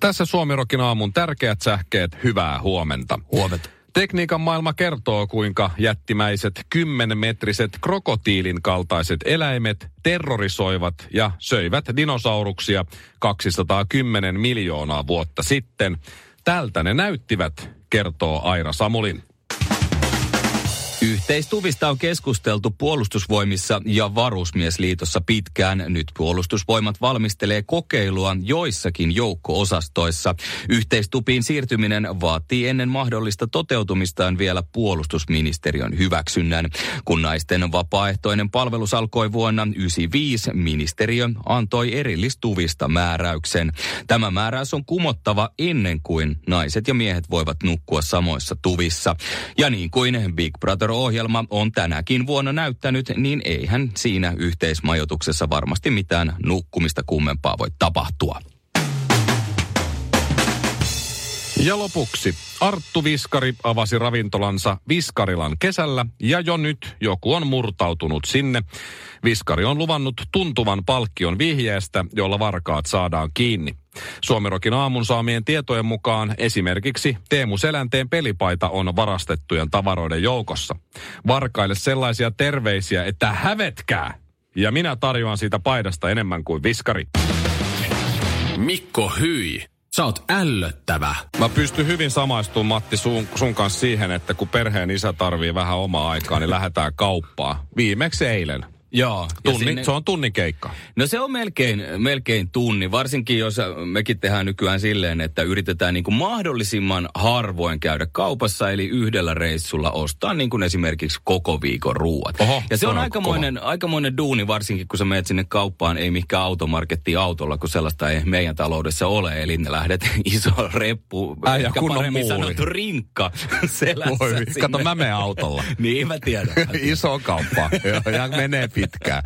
Tässä Suomirokin aamun tärkeät sähkeet, hyvää huomenta. Huomenta. Tekniikan maailma kertoo, kuinka jättimäiset kymmenmetriset krokotiilin kaltaiset eläimet terrorisoivat ja söivät dinosauruksia 210 miljoonaa vuotta sitten. Tältä ne näyttivät, kertoo Aira Samulin. Yhteistuvista on keskusteltu puolustusvoimissa ja varusmiesliitossa pitkään. Nyt puolustusvoimat valmistelee kokeilua joissakin joukko-osastoissa. Yhteistupiin siirtyminen vaatii ennen mahdollista toteutumistaan vielä puolustusministeriön hyväksynnän. Kun naisten vapaaehtoinen palvelus alkoi vuonna 1995, ministeriö antoi erillistuvista määräyksen. Tämä määräys on kumottava ennen kuin naiset ja miehet voivat nukkua samoissa tuvissa. Ja niin kuin Big Brother ohjelma on tänäkin vuonna näyttänyt, niin eihän siinä yhteismajoituksessa varmasti mitään nukkumista kummempaa voi tapahtua. Ja lopuksi Arttu Viskari avasi ravintolansa Viskarilan kesällä ja jo nyt joku on murtautunut sinne. Viskari on luvannut tuntuvan palkkion vihjeestä, jolla varkaat saadaan kiinni. Suomirokin aamun saamien tietojen mukaan esimerkiksi Teemu Selänteen pelipaita on varastettujen tavaroiden joukossa. Varkaille sellaisia terveisiä, että hävetkää! Ja minä tarjoan siitä paidasta enemmän kuin viskari. Mikko Hyi, sä oot ällöttävä. Mä pystyn hyvin samaistumaan Matti sun, sun kanssa siihen, että kun perheen isä tarvii vähän omaa aikaa, niin lähdetään kauppaan. Viimeksi eilen. Joo. Tunni, sinne... Se on tunnin keikka. No se on melkein, melkein tunni, varsinkin jos mekin tehdään nykyään silleen, että yritetään niin kuin mahdollisimman harvoin käydä kaupassa, eli yhdellä reissulla ostaa niin kuin esimerkiksi koko viikon ruuat. Oho, ja se on, on aikamoinen, aikamoinen duuni, varsinkin kun sä menet sinne kauppaan, ei mihinkään automarkettiin autolla, kun sellaista ei meidän taloudessa ole. Eli ne lähdet iso reppu, Äijä, paremmin muuri. sanottu rinkka selässä Voi, kato mä menen autolla. niin mä tiedän. Iso kauppa. ja menee pitkään.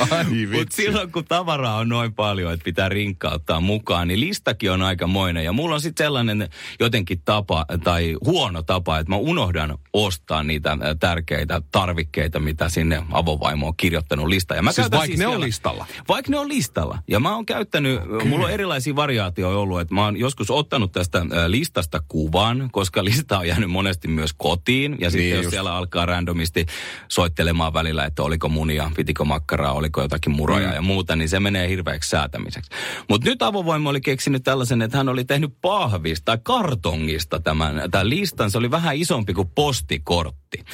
Mutta silloin kun tavaraa on noin paljon, että pitää rinkkaa ottaa mukaan, niin listakin on aikamoinen. Ja mulla on sitten sellainen jotenkin tapa tai huono tapa, että mä unohdan ostaa niitä äh, tärkeitä tarvikkeita, mitä sinne avovaimo on kirjoittanut lista. Ja mä Siis vaikka ne on siellä- listalla? Vaikka ne on listalla. Ja mä oon käyttänyt, mulla on erilaisia variaatioita ollut, että mä oon joskus ottanut tästä äh, listasta kuvan, koska lista on jäänyt monesti myös kotiin. Ja sitten Niin jos just. siellä alkaa randomisti soittelemaan välillä, että oliko munia, pitikö makkaraa, oliko jotakin muroja Mm. ja muuta, niin se menee hirveäksi säätämiseksi. Mutta nyt avovoima oli keksinyt tällaisen, että hän oli tehnyt pahvista tai kartongista tämän, tämän listan. Se oli vähän isompi kuin postikortti.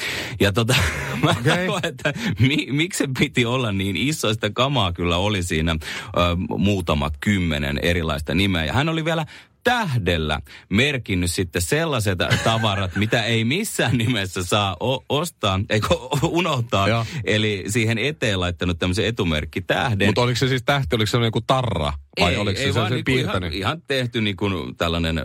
Ja tota, mä okay. että mi, miksi se piti olla niin iso, sitä kamaa kyllä oli siinä ö, muutama kymmenen erilaista nimeä. Ja hän oli vielä tähdellä merkinnyt sitten sellaiset tavarat, mitä ei missään nimessä saa o- ostaa, eikö unohtaa. Joo. Eli siihen eteen laittanut tämmöisen etumerkki tähden. Mutta oliko se siis tähti, oliko se joku tarra? Vai oliko se vaan sellaisen niinku ihan, ihan tehty niin kuin tällainen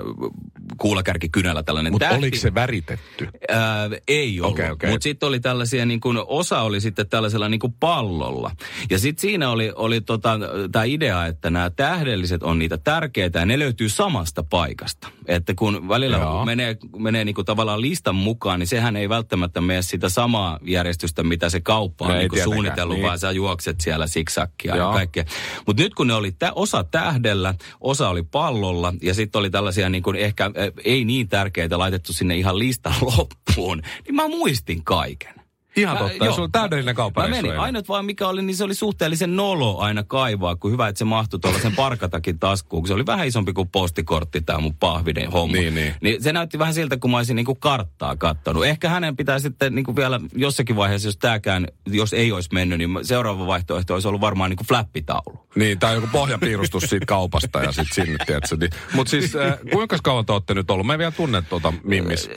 kuulakärkikynällä tällainen Mutta oliko se väritetty? Ää, ei ollut, Okei, okei. mutta sitten oli tällaisia, niin kuin, osa oli sitten tällaisella niin kuin pallolla. Ja sitten siinä oli, oli tota, tämä idea, että nämä tähdelliset on niitä tärkeitä ja ne löytyy samasta paikasta. Että kun välillä Joo. menee, menee niin kuin tavallaan listan mukaan, niin sehän ei välttämättä mene sitä samaa järjestystä, mitä se kauppa on No niin kuin suunnitellut, niin. vaan sä juokset siellä siksakkia ja kaikkea. Mutta nyt kun ne oli tä- osa tähdellä, osa oli pallolla ja sitten oli tällaisia niin kuin ehkä äh, ei niin tärkeitä laitettu sinne ihan listan loppuun, niin mä muistin kaiken. Ihan Mä- totta. joo. Se oli täydellinen Mä kauppareissu. menin. Ainut vaan mikä oli, niin se oli suhteellisen nolo aina kaivaa, kun hyvä, että se mahtui tuollaisen parkatakin taskuun. kun Se oli vähän isompi kuin postikortti tämä mun pahvinen homma. Niin, niin. niin se näytti vähän siltä, kun mä olisin niinku karttaa kattonut. Ehkä hänen pitää sitten niinku vielä jossakin vaiheessa, jos tääkään, jos ei olisi mennyt, niin seuraava vaihtoehto olisi ollut varmaan niinku flappitaulu. Niin, tai joku pohjapiirustus siitä kaupasta ja sitten sinne, tiedätkö. Niin. Mutta siis, äh, kuinka kauan te olette nyt ollut? Mä en vielä tunne tuota Mimmis.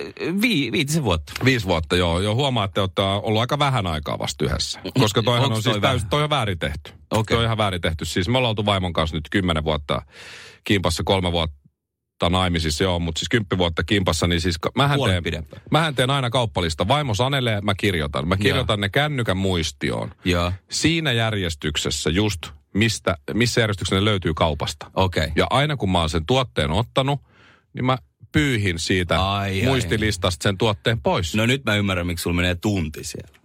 Vi, viitisen vuotta. Viisi vuotta, joo. Jo huomaa, että ollut aika vähän aikaa vasta yhdessä. Koska toihan Onks on toi siis täysin, toi on väärin tehty. Okei. Toi on ihan väärin tehty. Siis me ollaan oltu vaimon kanssa nyt kymmenen vuotta kimpassa kolme vuotta naimisissa, joo, mutta siis kymppi vuotta kimpassa, niin siis mähän teen, pidempään. mähän teen aina kauppalista. Vaimo sanelee, mä kirjoitan. Mä kirjoitan ne kännykän muistioon. Joo, Siinä järjestyksessä just, mistä, missä järjestyksessä ne löytyy kaupasta. Okay. Ja aina kun mä oon sen tuotteen ottanut, niin mä pyyhin siitä Ai, ai. muistilistasta sen tuotteen pois. No nyt mä ymmärrän, miksi sulla menee tunti siellä.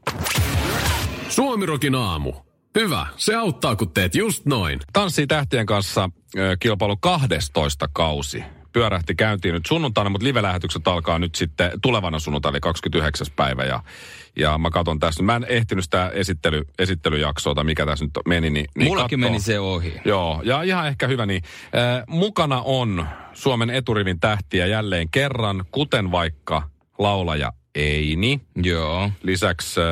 Suomirokin aamu. Hyvä, se auttaa kun teet just noin. Tanssii tähtien kanssa ö, kilpailu 12 kausi. Pyörähti käyntiin nyt sunnuntaina, mutta live-lähetykset alkaa nyt sitten tulevana sunnuntaina, eli 29. päivä. Ja, ja mä katson tässä, mä en ehtinyt sitä esittely, esittelyjaksoa, tai mikä tässä nyt meni. Niin, niin Mullakin kattoo. meni se ohi. Joo, ja ihan ehkä hyvä niin. Äh, mukana on Suomen eturivin tähtiä jälleen kerran, kuten vaikka laulaja Eini. Joo. Lisäksi äh,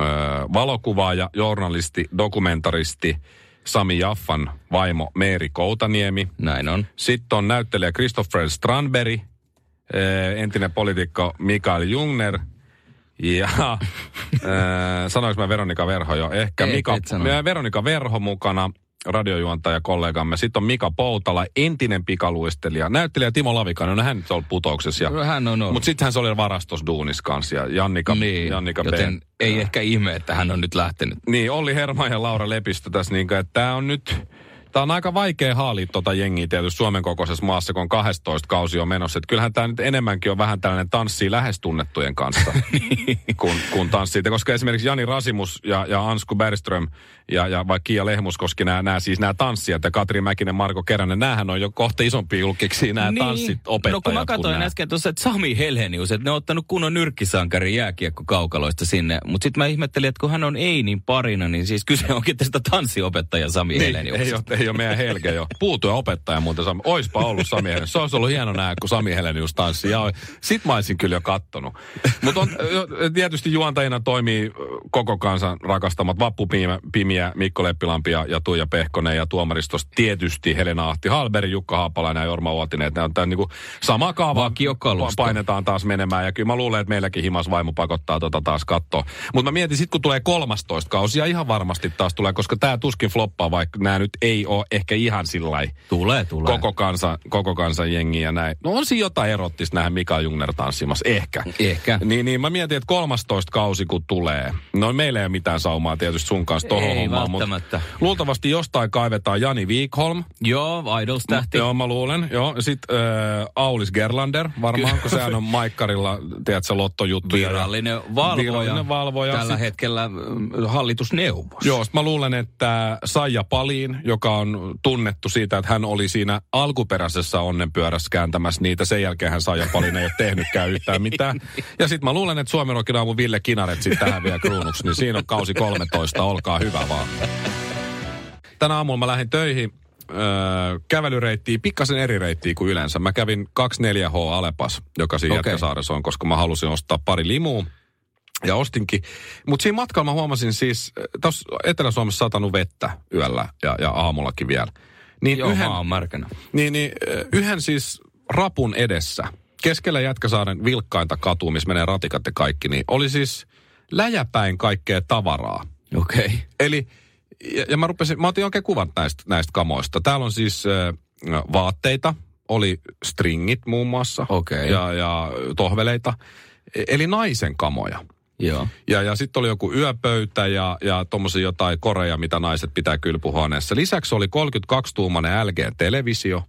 äh, valokuvaaja, journalisti, dokumentaristi Sami Jaffan vaimo Meeri Koutaniemi. Näin on. Sitten on näyttelijä Christopher Strandberg, äh, entinen poliitikko Mikael Jungner ja äh, sanoinko mä Veronika Verho jo? Ehkä Ei, Mika, Veronika Verho mukana, radiojuontaja kollegamme. Sitten on Mika Poutala, entinen pikaluistelija. Näyttelijä Timo Lavikainen, no hän nyt on ollut putouksessa. Ja, No, hän on ollut. mutta sitten hän se oli varastosduunis kanssa ja Jannika, niin, Jannika B. joten ei ehkä ihme, että hän on nyt lähtenyt. Niin, Olli Herma ja Laura Lepistö tässä, niin että tämä on nyt, tämä on aika vaikea haalia tuota jengiä tietysti Suomen kokoisessa maassa, kun on 12 kausi on menossa. Että kyllähän tämä nyt enemmänkin on vähän tällainen tanssii lähes tunnettujen kanssa, kun, kun tanssii. Koska esimerkiksi Jani Rasimus ja, ja Ansku Bergström ja, ja vaikka Kiia Lehmuskoski, nämä, nämä siis nämä tanssijat ja Katri Mäkinen, Marko Keränen, näähän on jo kohta isompia julkiksi nämä niin. tanssit opettajat. No kun mä katsoin äsken tuossa, että Sami Helenius, että ne on ottanut kunnon nyrkkisankari jääkiekko kaukaloista sinne. Mutta sitten mä ihmettelin, että kun hän on Einin parina, niin siis kyse onkin tästä tanssiopettaja Sami Niin, Helenius. ei, ole, ei ole meidän Helge jo. Puutu ja opettaja muuten. Sami. Oispa ollut Sami Helenius. Se olisi ollut hieno nähdä, kun Sami Helenius tanssi. Ja sit mä olisin kyllä jo kattonut. Mutta tietysti juontajina toimii koko kansan rakastamat Vappu Pimiä, Mikko Leppilampi ja, ja Tuija Pehkonen ja tuomaristosta tietysti Helena Ahti Halberi, Jukka Haapalainen ja Jorma Uotinen. Nämä on tämän niin sama kaava painetaan taas menemään. Ja kyllä mä luulen, että meilläkin himas vaimo pakottaa tota taas katsoa. Mutta mä mietin, sit kun tulee 13 kausi, ja ihan varmasti taas tulee, koska tämä tuskin floppaa, vaikka nämä nyt ei ole ehkä ihan sillä Tulee, tulee. koko kansan, koko kansan jengi ja näin. No on siinä jotain erottista nähdä Mika Jungner tanssimassa, ehkä. Ehkä. Niin, niin mä mietin, että 13 kausi kun tulee. No meillä ei ole mitään saumaa tietysti sun kanssa tohon Ei hommaan, mutta luultavasti jostain kaivetaan Jani Wikholm. Joo, Idols-tähti. Joo, mä luulen. Joo. Sitten äh, Aulis Gerlander, varmaan, kun sehän on Maikkarilla, tiedätkö, lottojuttuja. Virallinen valvoja. Virallinen valvoja. Tällä Sit- hetkellä mm, hallitusneuvos. Joo, sit mä luulen, että Saija Paliin, joka on tunnettu siitä, että hän oli siinä alkuperäisessä onnenpyörässä kääntämässä niitä. Sen jälkeen hän Saija Paliin ei ole tehnytkään yhtään mitään. Ja sitten mä luulen, että Suomen Rokin aamu Ville Kinaret sitten tähän vielä kruunuksi. Niin siinä on kausi 13, olkaa hyvä vaan. Tänä aamulla mä lähdin töihin öö, kävelyreittiin, pikkasen eri reittiä kuin yleensä. Mä kävin 24H Alepas, joka siinä okay. Jätkäsaaressa on, koska mä halusin ostaa pari limua. Ja ostinkin. Mutta siinä matkalla mä huomasin siis, tuossa Etelä-Suomessa satanut vettä yöllä ja, ja aamullakin vielä. Niin Joo, yhden, on märkänä. niin, niin ö, yhden siis rapun edessä, keskellä Jätkäsaaren vilkkainta katua, missä menee ratikat ja kaikki, niin oli siis läjäpäin kaikkea tavaraa. Okei. Okay. Eli, ja, ja mä rupesin, mä otin oikein kuvat näistä, näistä kamoista. Täällä on siis äh, vaatteita, oli stringit muun muassa. Okei. Ja, ja tohveleita. E- Eli naisen kamoja. Joo. Ja, ja sitten oli joku yöpöytä ja, ja tuommoisia jotain koreja, mitä naiset pitää kylpyhuoneessa. Lisäksi oli 32-tuumainen LG-televisio.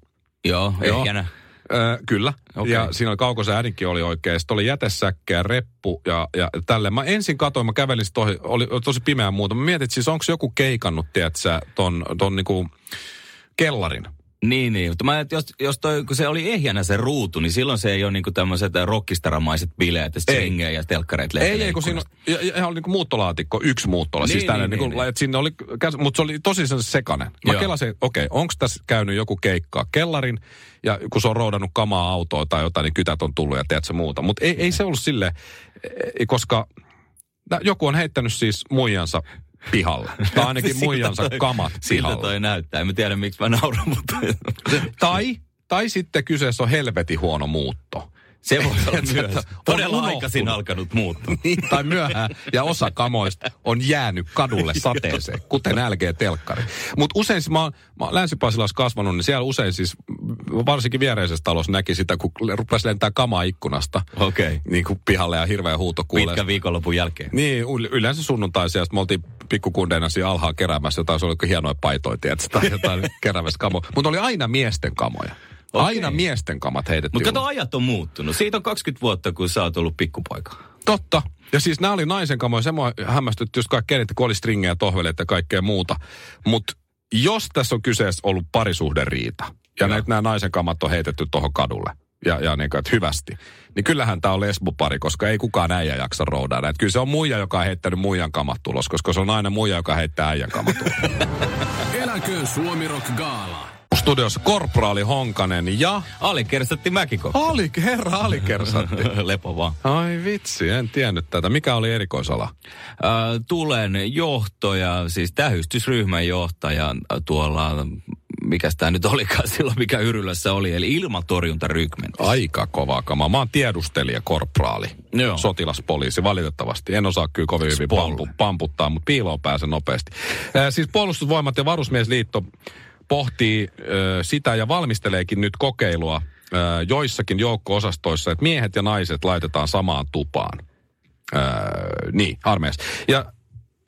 Joo, Joo. ehjänä. Öö, kyllä. Okay. Ja siinä oli kaukosäädinkin oli oikein. Sitten oli jätesäkkä, reppu ja, ja tälle. Mä ensin katsoin, mä kävelin sit ohi, oli tosi pimeä muuta. Mä mietin, että siis onko joku keikannut, tiedätkö, ton, ton niinku kellarin. Niin, niin. Mutta mä, et jos, jos toi, kun se oli ehjänä se ruutu, niin silloin se ei ole niinku tämmöiset rockistaramaiset bileet, ja stringejä ja telkkareet Ei, ei, kun siinä ja, ja, oli niinku muuttolaatikko, yksi muuttola. Niin, siis tällainen, niin, niinku, niin, niin. että sinne oli, mutta se oli tosi sen sekainen. Mä Joo. kelasin, okei, okay, onko tässä käynyt joku keikkaa kellarin, ja kun se on roudannut kamaa autoa tai jotain, niin kytät on tullut ja tiedätkö muuta. Mutta ei, ei se ollut sille, koska nä- joku on heittänyt siis muijansa pihalle. Tai ainakin Siltä muijansa toi- kamat Siltä pihalle. toi näyttää. En tiedä, miksi mä nauran, mutta... Tai, tai sitten kyseessä on helvetin huono muutto. Se voi olla myös. Todella aikaisin alkanut muuttua. Niin, tai myöhään, ja osa kamoista on jäänyt kadulle sateeseen, kuten LG-telkkari. Mutta usein, mä oon, mä oon Länsi-Pasilassa kasvanut, niin siellä usein siis, varsinkin viereisessä talossa näki sitä, kun rupesi lentää kamaa ikkunasta. Okei. Okay. Niin kuin pihalle ja hirveä huuto kuulee. Pitkä viikonlopun jälkeen. Niin, yl- yleensä sunnuntaisia, sitten me oltiin pikkukundeina siinä alhaalla keräämässä jotain, se oli hienoja paitoja, tiedätkö, tai jotain keräämässä kamoja. Mutta oli aina miesten kamoja. Okei. Aina miesten kamat heitettiin. Mutta kato, ajat on muuttunut. Siitä on 20 vuotta, kun sä oot ollut pikkupoika. Totta. Ja siis nämä oli naisen kamoja. Se mua hämmästytti just kaikkea, että kun oli stringejä, tohveleita ja kaikkea muuta. Mutta jos tässä on kyseessä ollut parisuhderiita, ja Joo. näitä nämä naisen kamat on heitetty tuohon kadulle, ja, ja niin kuin, että hyvästi, niin kyllähän tämä on lesbopari, koska ei kukaan äijä jaksa roudaa näitä. Kyllä se on muija, joka on heittänyt muijan kamat ulos, koska se on aina muija, joka heittää äijän kamat. Eläköön Suomi Rock Gaala. Studiossa Korporaali Honkanen ja... Alikersantti Mäkiko. Ali, herra Alikersatti. Lepo vaan. Ai vitsi, en tiennyt tätä. Mikä oli erikoisala? Äh, tulen johtoja, siis tähystysryhmän johtaja tuolla, mikä tämä nyt olikaan silloin, mikä Yrylässä oli, eli ilmatorjuntarykmentissä. Aika kova kama. Mä oon tiedustelija, korporaali, Joo. sotilaspoliisi, valitettavasti. En osaa kyllä kovin hyvin pampu, pamputtaa, mutta piiloon pääsen nopeasti. Äh, siis puolustusvoimat ja varusmiesliitto pohtii äh, sitä ja valmisteleekin nyt kokeilua äh, joissakin joukko-osastoissa, että miehet ja naiset laitetaan samaan tupaan. Äh, niin, armeijassa. Ja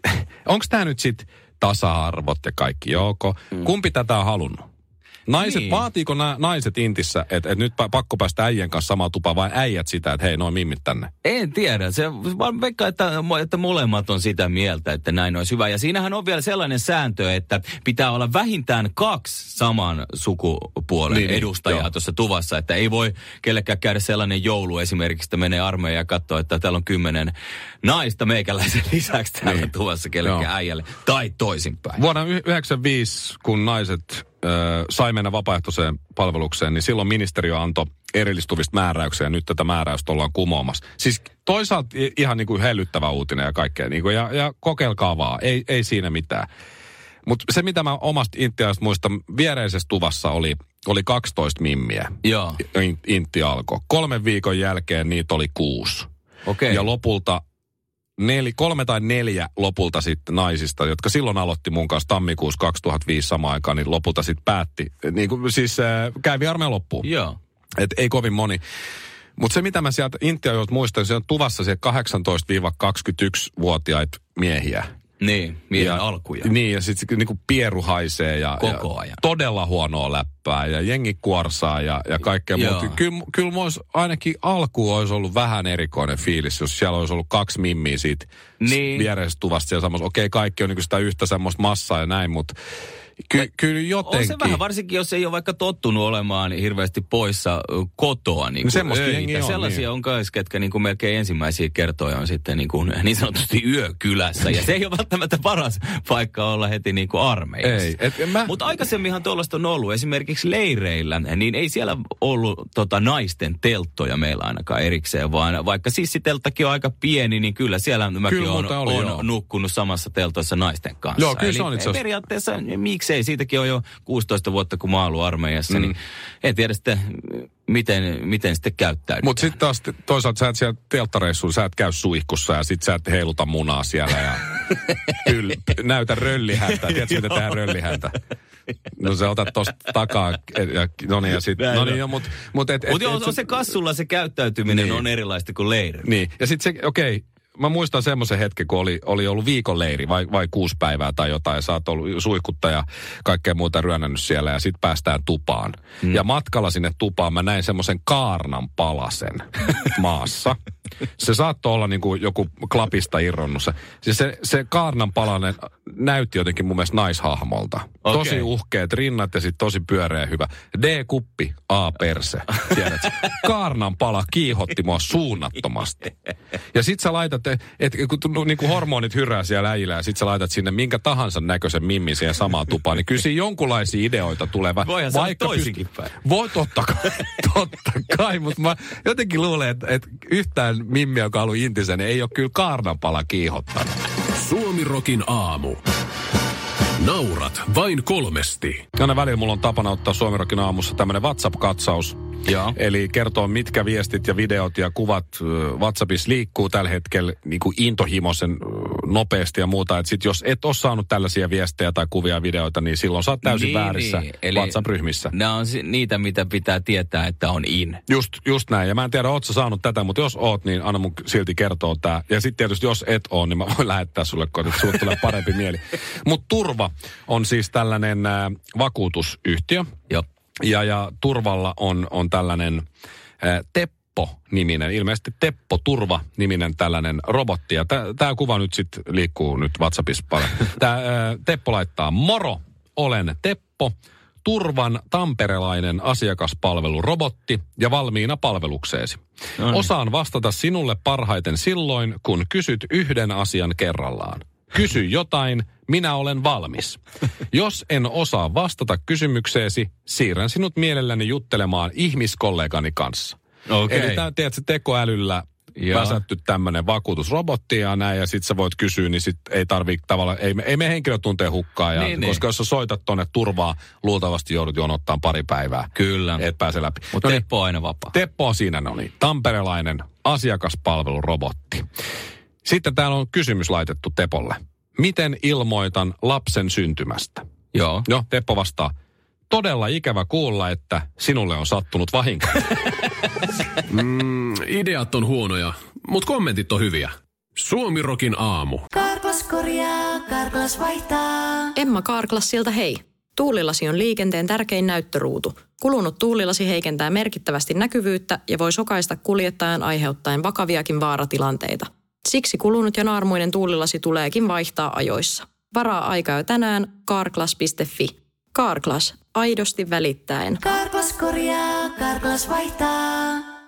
onko tämä nyt sitten tasa-arvot ja kaikki, joko? Mm. Kumpi tätä on halunnut? Naiset, Niin. niin. vaatiiko nämä naiset intissä, että et nyt pa- pakko päästä äijän kanssa samaan tupaan vai äijät sitä, että hei, noin mimmit tänne? En tiedä. Se vaan veikkaa, että, että molemmat on sitä mieltä, että näin olisi hyvä. Ja siinähän on vielä sellainen sääntö, että pitää olla vähintään kaksi saman sukupuolen Niin, niin, edustajaa joo. tuossa tuvassa. Että ei voi kellekään käydä sellainen joulu esimerkiksi, että menee armeijaan ja katsoo, että täällä on kymmenen naista meikäläisen lisäksi täällä Niin. tuvassa kellekään Joo. äijälle. Tai toisinpäin. Vuonna 1995, kun naiset ö, sai mennä vapaaehtoiseen palvelukseen, niin silloin ministeriö antoi erillistuvista määräyksiä ja nyt tätä määräystä ollaan kumoamassa. Siis toisaalta ihan niin kuin hellyttävä uutinen ja kaikkea. Niin kuin, ja, ja kokeilkaa vaan, ei, ei siinä mitään. Mutta se, mitä mä omasta Intiasta muistan, viereisessä tuvassa oli, oli 12 mimmiä. Joo, In- Intti alkoi. Kolmen viikon jälkeen niitä oli kuusi. okei. Ja lopulta neli, kolme tai neljä lopulta sitten naisista, jotka silloin aloitti mun kanssa tammikuussa 2005 samaan aikaan, niin lopulta sitten päätti. Niin kuin, siis äh, kävi armeijan loppuun. Joo. Et ei kovin moni. Mutta se, mitä mä sieltä Intiajoilta muistan, se on tuvassa siellä 18-21-vuotiaita miehiä. Niin, miehen alkuja. Niin, ja sitten niinku pieru haisee ja, Koko ja ajan. todella huonoa läppää ja jengi kuorsaa ja, ja kaikkea muuta. Kyllä, kyllä mulla olisi, ainakin alku olisi ollut vähän erikoinen fiilis, jos siellä olisi ollut kaksi mimmiä siitä Niin. niin. viereisestä tuvasta siellä samassa. Okei, kaikki on niinku sitä yhtä semmoista massaa ja näin, mutta ky, kyllä On jotenkin. se vähän, varsinkin jos ei ole vaikka tottunut olemaan hirveästi poissa kotoa. Niin No semmoista öitä. on, Sellaisia niin. on kais, ketkä niin kuin melkein ensimmäisiä kertoja on sitten niin, kuin, niin sanotusti yökylässä. Ja se ei ole välttämättä paras paikka olla heti niin kuin armeijassa. Ei, et mä- Mutta aikaisemminhan tuollaista on ollut. Esimerkiksi leireillä, niin ei siellä ollut tota, naisten telttoja meillä ainakaan erikseen, vaan vaikka sissitelttakin on aika pieni, niin kyllä siellä mäkin Kyllä on, oli, on joo. nukkunut samassa teltoissa naisten kanssa. Joo, kyllä se Eli on itse asiassa. periaatteessa miksei, siitäkin on jo 16 vuotta kun mä oon ollut armeijassa, mm. niin en tiedä sitten, miten, miten sitten käyttäydytään. Mutta sitten taas toisaalta sä et siellä telttareissulla, sä et käy suihkussa ja sit sä et heiluta munaa siellä ja yl, näytä röllihäntä. Tiedätkö, miten tehdään röllihäntä? No se otat tosta takaa, ja, no niin, ja sit, no niin, jo, mut, mut et, et, Mutta joo, et, on se kassulla se käyttäytyminen Niin. on erilaista kuin leirillä. Niin, ja sitten se, okei, mä muistan semmoisen hetken, kun oli, oli ollut viikon leiri vai, vai kuusi päivää tai jotain, ja sä oot ollut suihkutta ja kaikkea muuta ryönnännyt siellä, ja sitten päästään tupaan. Mm. Ja matkalla sinne tupaan mä näin semmoisen kaarnan palasen maassa. Se saattoi olla niin kuin joku klapista irronnut. Se, siis se, se kaarnan palanen näytti jotenkin mun mielestä naishahmolta. Okei. Tosi uhkeet rinnat ja sitten tosi pyöreä hyvä. D-kuppi, A-perse. Kaarnan pala kiihotti mua suunnattomasti. Ja sit sä laitat, että et, kun tu- niinku hormonit hyrää siellä äijillä ja sit sä laitat sinne minkä tahansa näköisen mimmin siihen samaan tupaan, niin kyllä siinä jonkunlaisia ideoita tulee. Va- Voihan olla toisinkin päin. Voi totta kai, totta kai, mutta mä jotenkin luulen, että, että yhtään mimmiä, joka on ollut intisen, niin ei ole kyllä kaarnanpala kiihottanut. Suomi Rokin aamu. Naurat vain kolmesti. Aina välillä mulla on tapana ottaa Suomirokin aamussa tämmönen WhatsApp-katsaus. Joo. Eli kertoo, mitkä viestit ja videot ja kuvat WhatsAppissa liikkuu tällä hetkellä niin kuin intohimoisen nopeasti ja muuta. Että sit jos et ole saanut tällaisia viestejä tai kuvia ja videoita, niin silloin sä oot täysin Niin, väärissä niin. Eli- WhatsApp-ryhmissä. Nämä on niitä, mitä pitää tietää, että on in. Just, just näin. Ja mä en tiedä, oot sä saanut tätä, mutta jos oot, niin anna mun silti kertoa tää. Ja sitten tietysti, jos et oo, niin mä voin lähettää sulle, kun sulle tulee parempi mieli. Mutta Turva on siis tällainen äh, vakuutusyhtiö. Joo. Ja, ja Turvalla on, on tällainen äh, Teppo-niminen, ilmeisesti Teppo Turva-niminen tällainen robotti. Ja tämä kuva nyt sitten liikkuu nyt WhatsAppissa paljon. Tämä Teppo laittaa, moro, olen Teppo, Turvan tamperelainen asiakaspalvelurobotti ja valmiina palvelukseesi. Osaan vastata sinulle parhaiten silloin, kun kysyt yhden asian kerrallaan. Kysy jotain, minä olen valmis. Jos en osaa vastata kysymykseesi, siirrän sinut mielelläni juttelemaan ihmiskollegani kanssa. Okei. Eli tämä, tiedätkö, tekoälyllä Joo. väsätty tämmöinen vakuutusrobotti ja näin, ja sit sä voit kysyä, niin sit ei tarvii tavallaan, ei, ei me henkilötunteen hukkaa, ja, Niin, niin. koska jos sä soitat tonne turvaa, luultavasti joudut jonottaa pari päivää. Kyllä. Et pääse läpi. Mutta No niin, Teppo on aina vapaa. Teppo on siinä, no niin. Tamperelainen asiakaspalvelurobotti. Sitten täällä on kysymys laitettu Tepolle. Miten ilmoitan lapsen syntymästä? Joo. No, Teppo vastaa. Todella ikävä kuulla, että sinulle on sattunut vahinko. Mm, ideat on huonoja, mutta kommentit on hyviä. Suomirokin aamu. Karklas korjaa, Karklas vaihtaa. Emma Karklassilta hei. Tuulilasi on liikenteen tärkein näyttöruutu. Kulunut tuulilasi heikentää merkittävästi näkyvyyttä ja voi sokaista kuljettajan aiheuttaen vakaviakin vaaratilanteita. Siksi kulunut ja naarmuinen tuulilasi tuleekin vaihtaa ajoissa. Varaa aikaa jo tänään karklas.fi. Karklas, aidosti välittäen. Karklas korjaa, Karklas vaihtaa.